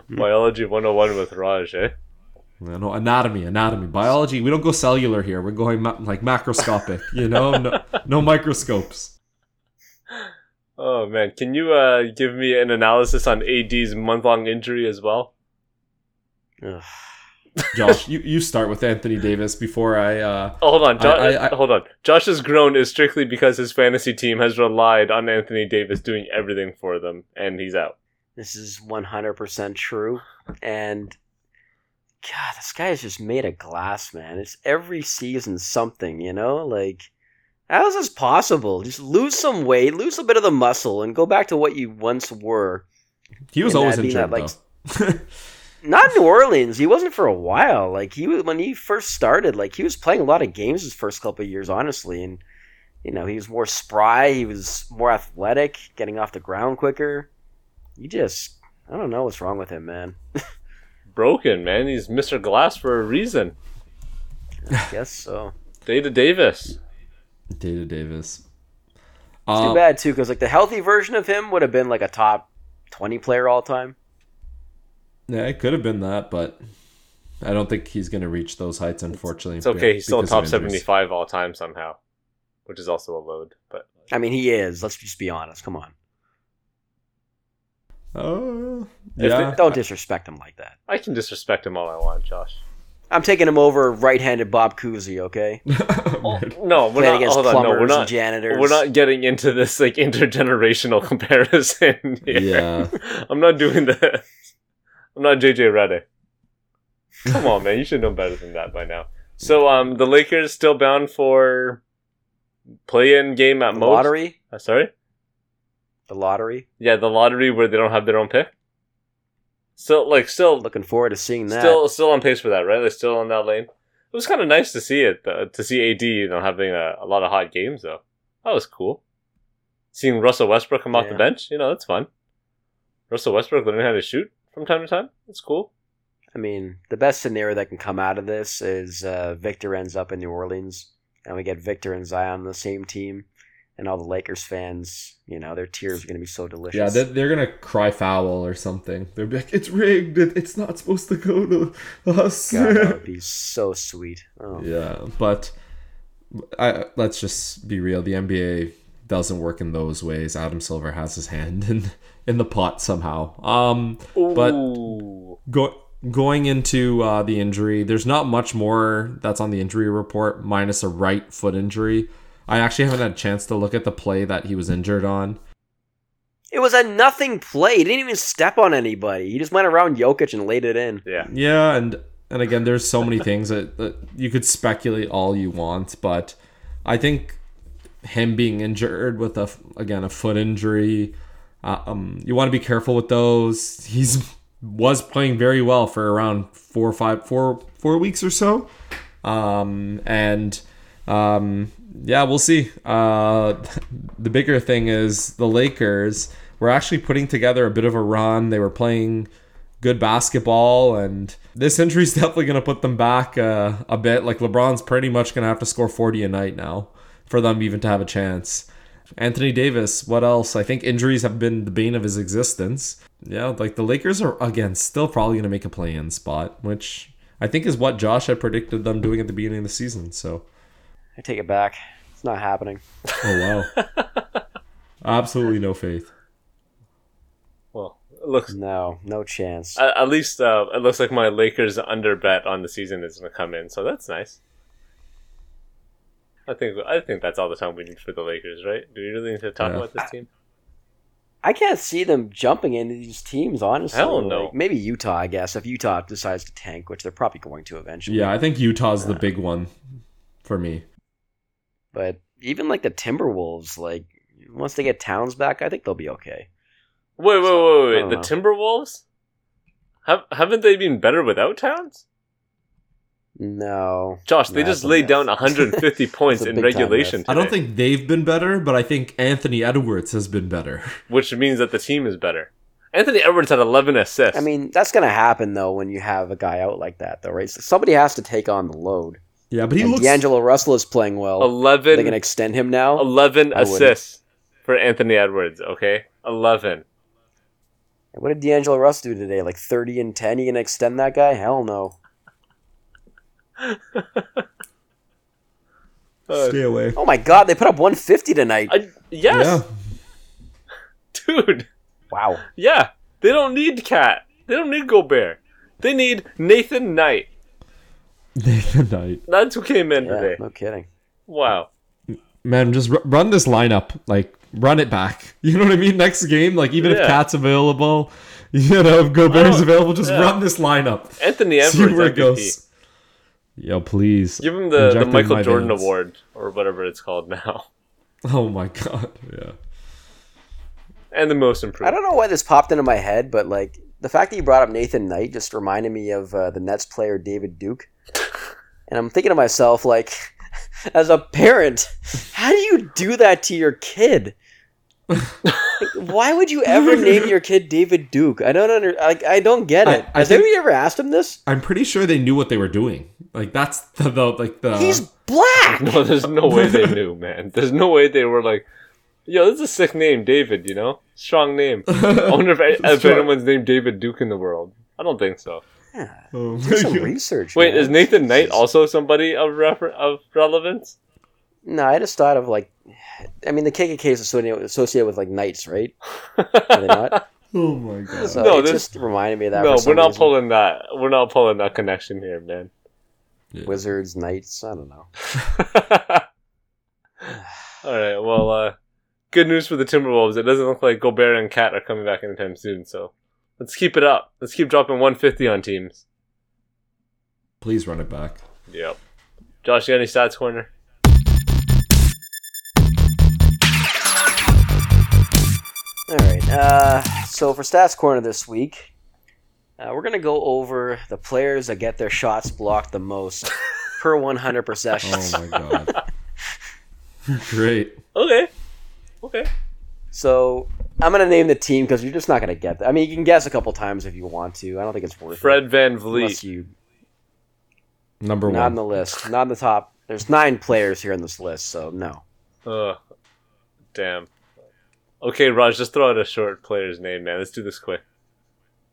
[SPEAKER 1] Biology 101 with Raj, eh?
[SPEAKER 4] No, anatomy, anatomy, biology. We don't go cellular here. We're going ma- like macroscopic. You know, no, no microscopes.
[SPEAKER 1] Oh man, can you uh give me an analysis on AD's month-long injury as well?
[SPEAKER 3] Ugh.
[SPEAKER 4] Josh, you, you start with Anthony Davis before I. uh
[SPEAKER 1] Oh, hold on, jo-
[SPEAKER 4] I- I- I-
[SPEAKER 1] hold on. Josh's groan is strictly because his fantasy team has relied on Anthony Davis doing everything for them, and he's out.
[SPEAKER 3] This is 100% true. And God, this guy is just made of glass, man. It's every season something, you know? Like, how is this possible? Just lose some weight, lose a bit of the muscle, and go back to what you once were.
[SPEAKER 4] He was
[SPEAKER 3] And
[SPEAKER 4] always
[SPEAKER 3] that being
[SPEAKER 4] injured,
[SPEAKER 3] that,
[SPEAKER 4] though.
[SPEAKER 3] Not New Orleans. He wasn't for a while. Like he was when he first started. Like he was playing a lot of games his first couple of years, honestly. And you know he was more spry. He was more athletic, getting off the ground quicker. He just, I don't know what's wrong with him, man.
[SPEAKER 1] Broken, man. He's Mr. Glass for a reason.
[SPEAKER 3] I guess so.
[SPEAKER 1] Data Davis.
[SPEAKER 4] Data Davis.
[SPEAKER 3] It's
[SPEAKER 4] Uh,
[SPEAKER 3] too bad too, because like the healthy version of him would have been like a top twenty player all time.
[SPEAKER 4] Yeah, it could have been that, but I don't think he's going to reach those heights, unfortunately.
[SPEAKER 1] It's okay. He's still top 75 all time somehow, which is also a load. But
[SPEAKER 3] I mean, he is. Let's just be honest. Come on,
[SPEAKER 4] Oh,
[SPEAKER 1] If
[SPEAKER 4] yeah.
[SPEAKER 3] don't disrespect him like that.
[SPEAKER 1] I can disrespect him all I want, Josh.
[SPEAKER 3] I'm taking him over right-handed Bob Cousy. Okay,
[SPEAKER 1] Oh,
[SPEAKER 4] oh
[SPEAKER 1] no, we're
[SPEAKER 3] playing
[SPEAKER 1] not.
[SPEAKER 3] against
[SPEAKER 1] Hold on, no, we're not.
[SPEAKER 3] janitors.
[SPEAKER 1] We're not getting into this like intergenerational comparison. Here.
[SPEAKER 4] Yeah.
[SPEAKER 1] I'm not doing this. I'm not JJ Redick. Come on, man. You should know better than that by now. So, um, the Lakers still bound for play-in game at
[SPEAKER 3] The
[SPEAKER 1] most.
[SPEAKER 3] lottery.
[SPEAKER 1] Uh, sorry.
[SPEAKER 3] The lottery.
[SPEAKER 1] Yeah, the lottery where they don't have their own pick. Still, like, still,
[SPEAKER 3] Looking forward to seeing that.
[SPEAKER 1] still, still on pace for that, right? They're still on that lane. It was kind of nice to see it, uh, to see AD, you know, having a, a lot of hot games though. That was cool. Seeing Russell Westbrook come off the bench, you know, that's fun. Russell Westbrook learning how to shoot from time to time. It's cool.
[SPEAKER 3] I mean, the best scenario that can come out of this is uh, Victor ends up in New Orleans, and we get Victor and Zion on the same team, and all the Lakers fans, you know, their tears are going to be so delicious.
[SPEAKER 4] Yeah, they're, they're gonna cry foul or something. They'll be like, "It's rigged. It, it's not supposed to go to us."
[SPEAKER 3] God, that would be so sweet. Oh.
[SPEAKER 4] yeah, but I let's just be real. The NBA doesn't work in those ways. Adam Silver has his hand in in the pot somehow. Um, But- go, going into uh, the injury, there's not much more that's on the injury report, minus a right foot injury. I actually haven't had a chance to look at the play that he was injured on.
[SPEAKER 3] It was a nothing play. He didn't even step on anybody. He just went around Jokic and laid it in.
[SPEAKER 1] yeah.
[SPEAKER 4] Yeah, and and again, there's so many things that, that you could speculate all you want, but I think him being injured with a again a foot injury, uh, um, you want to be careful with those. He's was playing very well for around four or five four four weeks or so, um, and um, yeah, we'll see. Uh, the bigger thing is the Lakers were actually putting together a bit of a run. They were playing good basketball, and this injury is definitely going to put them back uh, a bit. Like LeBron's pretty much going to have to score 40 a night now for them even to have a chance. Anthony Davis, what else? I think injuries have been the bane of his existence. Yeah, like the Lakers are again still probably going to make a play-in spot, which I think is what Josh had predicted them doing at the beginning of the season. So,
[SPEAKER 3] I take it back. It's not happening.
[SPEAKER 4] oh wow, absolutely no faith.
[SPEAKER 1] Well, it looks
[SPEAKER 3] No, no chance.
[SPEAKER 1] at, at least uh, it looks like my Lakers under bet on the season is going to come in, so that's nice. I think I think that's all the time we need for the Lakers, right? Do we really need to talk
[SPEAKER 4] Yeah.
[SPEAKER 1] about this team?
[SPEAKER 3] I can't see them jumping into these teams. Honestly,
[SPEAKER 1] Hell no.
[SPEAKER 3] Like, maybe Utah, I guess, if Utah decides to tank, which they're probably going to eventually.
[SPEAKER 4] Yeah, I think Utah's the big one for me.
[SPEAKER 3] But even like the Timberwolves, like once they get Towns back, I think they'll be okay.
[SPEAKER 1] Wait, wait, wait,
[SPEAKER 3] I
[SPEAKER 1] wait. The
[SPEAKER 3] know.
[SPEAKER 1] Timberwolves? Have haven't they been better without Towns?
[SPEAKER 3] No,
[SPEAKER 1] Josh, they
[SPEAKER 3] Nah,
[SPEAKER 1] just laid down 150 points in regulation.
[SPEAKER 3] myth.
[SPEAKER 4] I don't think they've been better, but I think Anthony Edwards has been better.
[SPEAKER 1] which means that the team is better. Anthony Edwards had 11 assists.
[SPEAKER 3] I mean that's gonna happen though when you have a guy out like that, though, right? So somebody has to take on the load.
[SPEAKER 4] Yeah, but he
[SPEAKER 3] And
[SPEAKER 4] looks.
[SPEAKER 3] D'Angelo Russell is playing well.
[SPEAKER 1] 11,
[SPEAKER 3] They can extend him now.
[SPEAKER 1] 11
[SPEAKER 3] I wouldn't.
[SPEAKER 1] assists for Anthony Edwards. Okay, 11.
[SPEAKER 3] What did D'Angelo Russell do today? Like thirty and ten? You gonna extend that guy? Hell no.
[SPEAKER 1] Uh,
[SPEAKER 4] Stay away.
[SPEAKER 3] Oh my god, they put up 150 tonight.
[SPEAKER 1] I, yes,
[SPEAKER 4] Yeah.
[SPEAKER 1] dude.
[SPEAKER 3] Wow.
[SPEAKER 1] Yeah, they don't need Cat. They don't need Gobert. They need Nathan Knight.
[SPEAKER 4] Nathan Knight.
[SPEAKER 1] That's who came in
[SPEAKER 3] Yeah,
[SPEAKER 1] today.
[SPEAKER 3] no kidding.
[SPEAKER 1] Wow.
[SPEAKER 4] Man, just r- run this lineup. Like, run it back. You know what I mean? Next game, like, even if Cat's available, you know, if Gobert's available, just
[SPEAKER 1] yeah.
[SPEAKER 4] run this lineup.
[SPEAKER 1] Anthony
[SPEAKER 4] See
[SPEAKER 1] Edwards
[SPEAKER 4] where it
[SPEAKER 1] MVP.
[SPEAKER 4] goes. Yo, please.
[SPEAKER 1] Give him the, the Michael Jordan
[SPEAKER 4] veins.
[SPEAKER 1] Award or whatever it's called now,
[SPEAKER 4] Oh my god. Yeah.
[SPEAKER 1] and the most improved.
[SPEAKER 3] I don't know why this popped into my head, but like the fact that you brought up Nathan Knight just reminded me of uh, the Nets player David Duke. And I'm thinking to myself, like, as a parent, how do you do that to your kid? Like, why would you ever name your kid David Duke? I don't under, like, I don't get it.
[SPEAKER 4] I- I
[SPEAKER 3] Has
[SPEAKER 4] think-
[SPEAKER 3] anybody ever asked him this?
[SPEAKER 4] I'm pretty sure they knew what they were doing. Like, that's the, the like, the.
[SPEAKER 3] He's black.
[SPEAKER 1] No, there's no way they knew, man. There's no way they were like, "Yo, this is a sick name, David." You know, strong name. I wonder if, if anyone's named David Duke in the world. I don't think so.
[SPEAKER 3] Yeah,
[SPEAKER 4] Oh
[SPEAKER 3] do some
[SPEAKER 4] God.
[SPEAKER 3] research.
[SPEAKER 1] Wait,
[SPEAKER 3] man.
[SPEAKER 1] is Nathan Knight also somebody of refer- of relevance?
[SPEAKER 3] No, I just thought of like, I mean, the KKK is associated associated with like knights, right? Are they not?
[SPEAKER 4] Oh my god.
[SPEAKER 3] So
[SPEAKER 1] No,
[SPEAKER 3] it
[SPEAKER 1] this-
[SPEAKER 3] just reminded me of that.
[SPEAKER 1] no, we're not
[SPEAKER 3] reason.
[SPEAKER 1] pulling that. We're not pulling that connection here, man.
[SPEAKER 3] wizards, knights. I don't know.
[SPEAKER 1] All right. Well, uh, good news for the Timberwolves. It doesn't look like Gobert and Cat are coming back anytime soon. So let's keep it up. Let's keep dropping 150 on teams.
[SPEAKER 4] Please run it back.
[SPEAKER 1] Yep. Josh, you got any stats corner?
[SPEAKER 3] Uh, so for stats corner this week, uh, we're gonna go over the players that get their shots blocked the most per 100 possessions.
[SPEAKER 4] Oh my god. Great.
[SPEAKER 1] Okay. Okay.
[SPEAKER 3] So I'm gonna name the team because you're just not gonna get that. I mean, you can guess a couple times if you want to. I don't think it's worth it.
[SPEAKER 1] Fred Van
[SPEAKER 3] Unless
[SPEAKER 1] Vliet.
[SPEAKER 3] you
[SPEAKER 4] Number
[SPEAKER 3] not
[SPEAKER 4] one.
[SPEAKER 3] on the list, not on the top. There's nine players here on this list, so no.
[SPEAKER 1] Ugh. Damn. Okay, Raj, just throw out a short player's name, man. Let's do this quick.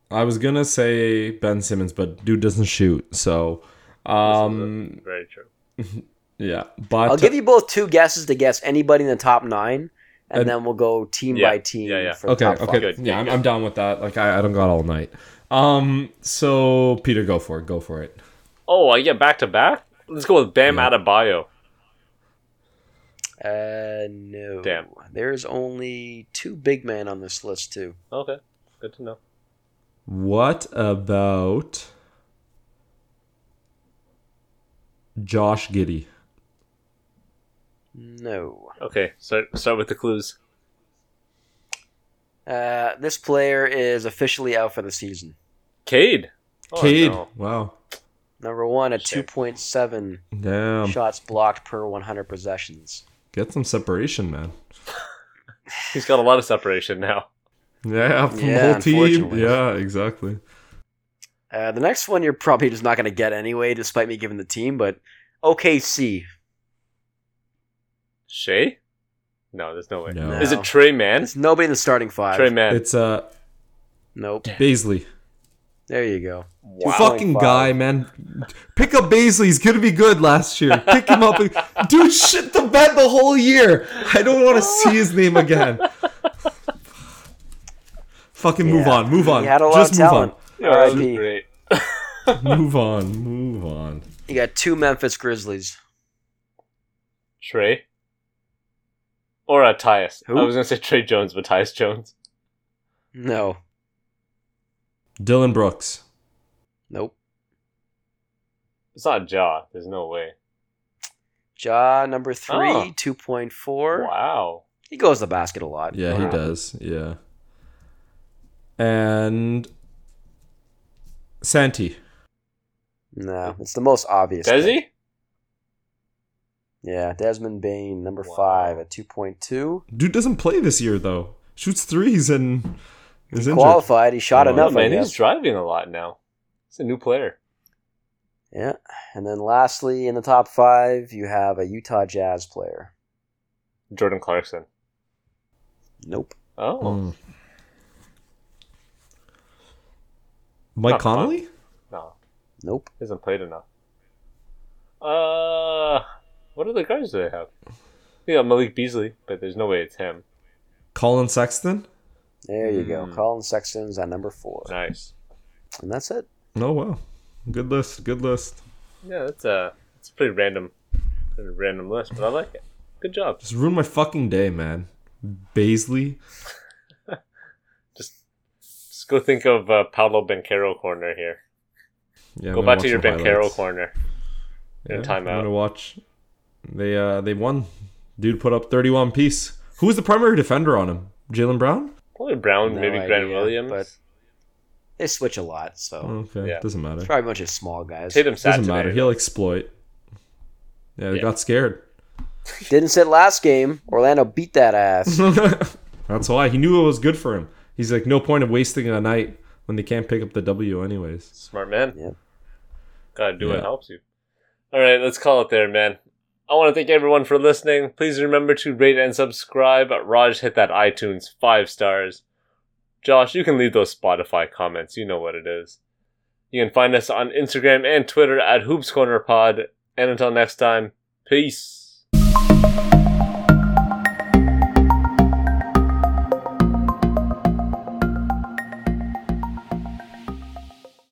[SPEAKER 4] I was gonna say Ben Simmons, but dude doesn't shoot. So, um,
[SPEAKER 1] Very true.
[SPEAKER 4] yeah. But
[SPEAKER 3] I'll give you both two guesses to guess anybody in the top nine, and,
[SPEAKER 4] And-
[SPEAKER 3] then we'll go team
[SPEAKER 1] Yeah,
[SPEAKER 3] by team.
[SPEAKER 1] yeah, yeah.
[SPEAKER 3] For the
[SPEAKER 4] Okay,
[SPEAKER 3] top
[SPEAKER 4] okay,
[SPEAKER 3] five.
[SPEAKER 1] Good,
[SPEAKER 4] yeah, I'm. I'm down with that. Like, I, I don't got all night. Um, so Peter, go for it. Go for it.
[SPEAKER 1] Oh, I get back to back? Let's go with Bam
[SPEAKER 4] Yeah.
[SPEAKER 1] Adebayo.
[SPEAKER 3] Uh, no.
[SPEAKER 1] Damn.
[SPEAKER 3] There's only two big men on this list too.
[SPEAKER 1] Okay. Good to know.
[SPEAKER 4] What about Josh Giddey?
[SPEAKER 3] No.
[SPEAKER 1] Okay, start start with the clues.
[SPEAKER 3] Uh, this player is officially out for the season.
[SPEAKER 1] Cade. Oh,
[SPEAKER 4] Cade.
[SPEAKER 1] no.
[SPEAKER 4] Wow.
[SPEAKER 3] Number one at 2.7
[SPEAKER 4] Damn.
[SPEAKER 3] shots blocked per 100 possessions.
[SPEAKER 4] Get some separation, man.
[SPEAKER 1] He's got a lot of separation now.
[SPEAKER 4] Yeah, from
[SPEAKER 3] Yeah,
[SPEAKER 4] the whole team.
[SPEAKER 3] unfortunately.
[SPEAKER 4] Yeah, exactly.
[SPEAKER 3] Uh, the next one you're probably just not going to get anyway, despite me giving the team, but OKC.
[SPEAKER 1] Shea? No, there's no way.
[SPEAKER 4] No.
[SPEAKER 1] Is it Tre Mann?
[SPEAKER 3] It's nobody in the starting five.
[SPEAKER 1] Tre Mann.
[SPEAKER 4] It's uh
[SPEAKER 3] Nope.
[SPEAKER 4] Bazley.
[SPEAKER 3] There you go.
[SPEAKER 1] Wow.
[SPEAKER 4] fucking
[SPEAKER 3] Five.
[SPEAKER 4] guy, man. Pick up Bazley. He's gonna be good last year. Pick him up. Dude, shit the bed the whole year. I don't want to see his name again. Fucking move
[SPEAKER 3] Yeah.
[SPEAKER 4] on. Move on.
[SPEAKER 3] He had a lot
[SPEAKER 4] Just
[SPEAKER 3] of
[SPEAKER 4] move
[SPEAKER 3] talent.
[SPEAKER 1] Yeah,
[SPEAKER 3] RIP.
[SPEAKER 4] on. Move on. Move on.
[SPEAKER 3] You got two Memphis Grizzlies.
[SPEAKER 1] Trey? Or uh, Tyus.
[SPEAKER 3] Who?
[SPEAKER 1] I was going to say Tre Jones, but Tyus Jones.
[SPEAKER 3] No.
[SPEAKER 4] Dillon Brooks.
[SPEAKER 3] Nope.
[SPEAKER 1] It's not Ja. There's no way.
[SPEAKER 3] Ja number three,
[SPEAKER 1] Oh.
[SPEAKER 3] two point four.
[SPEAKER 1] Wow.
[SPEAKER 3] He goes to the basket a lot.
[SPEAKER 4] Yeah, he does. Yeah. And Santi.
[SPEAKER 3] No, it's the most obvious.
[SPEAKER 1] Does
[SPEAKER 3] pick.
[SPEAKER 1] he?
[SPEAKER 3] Yeah, Desmond Bane, number
[SPEAKER 1] Wow.
[SPEAKER 3] five at two point two.
[SPEAKER 4] Dude doesn't play this year though. Shoots threes and is injured.
[SPEAKER 3] Qualified. He shot
[SPEAKER 4] Oh,
[SPEAKER 3] enough.
[SPEAKER 1] Man, he's driving a lot now. He's a new player.
[SPEAKER 3] Yeah, and then lastly, in the top five, you have a Utah Jazz player.
[SPEAKER 1] Jordan Clarkson.
[SPEAKER 3] Nope.
[SPEAKER 1] Oh.
[SPEAKER 4] Mm. Mike
[SPEAKER 1] Not fun.
[SPEAKER 4] Conley?
[SPEAKER 1] No.
[SPEAKER 3] Nope.
[SPEAKER 1] He hasn't played enough. Uh, what other guards do they have? Yeah, Malik Beasley, but there's no way it's him.
[SPEAKER 4] Collin Sexton?
[SPEAKER 3] There you go.
[SPEAKER 1] Hmm.
[SPEAKER 3] Collin Sexton's at number four,
[SPEAKER 1] Nice.
[SPEAKER 3] and that's it.
[SPEAKER 4] Oh wow. Good list. Good list.
[SPEAKER 1] Yeah, that's a it's a pretty random, pretty random list, but I like it. Good job.
[SPEAKER 4] Just ruined my fucking day, man. Bazley.
[SPEAKER 1] Just, just go think of uh, Paolo Banchero corner here.
[SPEAKER 4] Yeah,
[SPEAKER 1] go back to your
[SPEAKER 4] the
[SPEAKER 1] Banchero
[SPEAKER 4] highlights.
[SPEAKER 1] corner. in
[SPEAKER 4] I'm
[SPEAKER 1] timeout.
[SPEAKER 4] gonna watch. They uh they won. Dude put up 31 piece. Who was the primary defender on him? Jaylen Brown?
[SPEAKER 1] Probably Brown,
[SPEAKER 3] No
[SPEAKER 1] maybe Grant Williams.
[SPEAKER 3] but- They switch a lot, so
[SPEAKER 4] Okay,
[SPEAKER 1] Yeah.
[SPEAKER 4] doesn't matter.
[SPEAKER 3] it's probably a bunch of small guys.
[SPEAKER 1] Tatum sat
[SPEAKER 4] Doesn't matter. He'll exploit. Yeah, they
[SPEAKER 1] Yeah.
[SPEAKER 4] got scared.
[SPEAKER 3] Didn't sit last game. Orlando beat that ass.
[SPEAKER 4] That's why he knew it was good for him. He's like, no point of wasting a night when they can't pick up the W anyways.
[SPEAKER 1] Smart man.
[SPEAKER 3] Yep.
[SPEAKER 1] Gotta do
[SPEAKER 4] Yeah.
[SPEAKER 1] what helps you. All right, let's call it there, man. I want to thank everyone for listening. Please remember to rate and subscribe. Raj hit that iTunes five stars. Josh, you can leave those Spotify comments. You know what it is. You can find us on Instagram and Twitter at Hoops Corner Pod. And until next time, peace.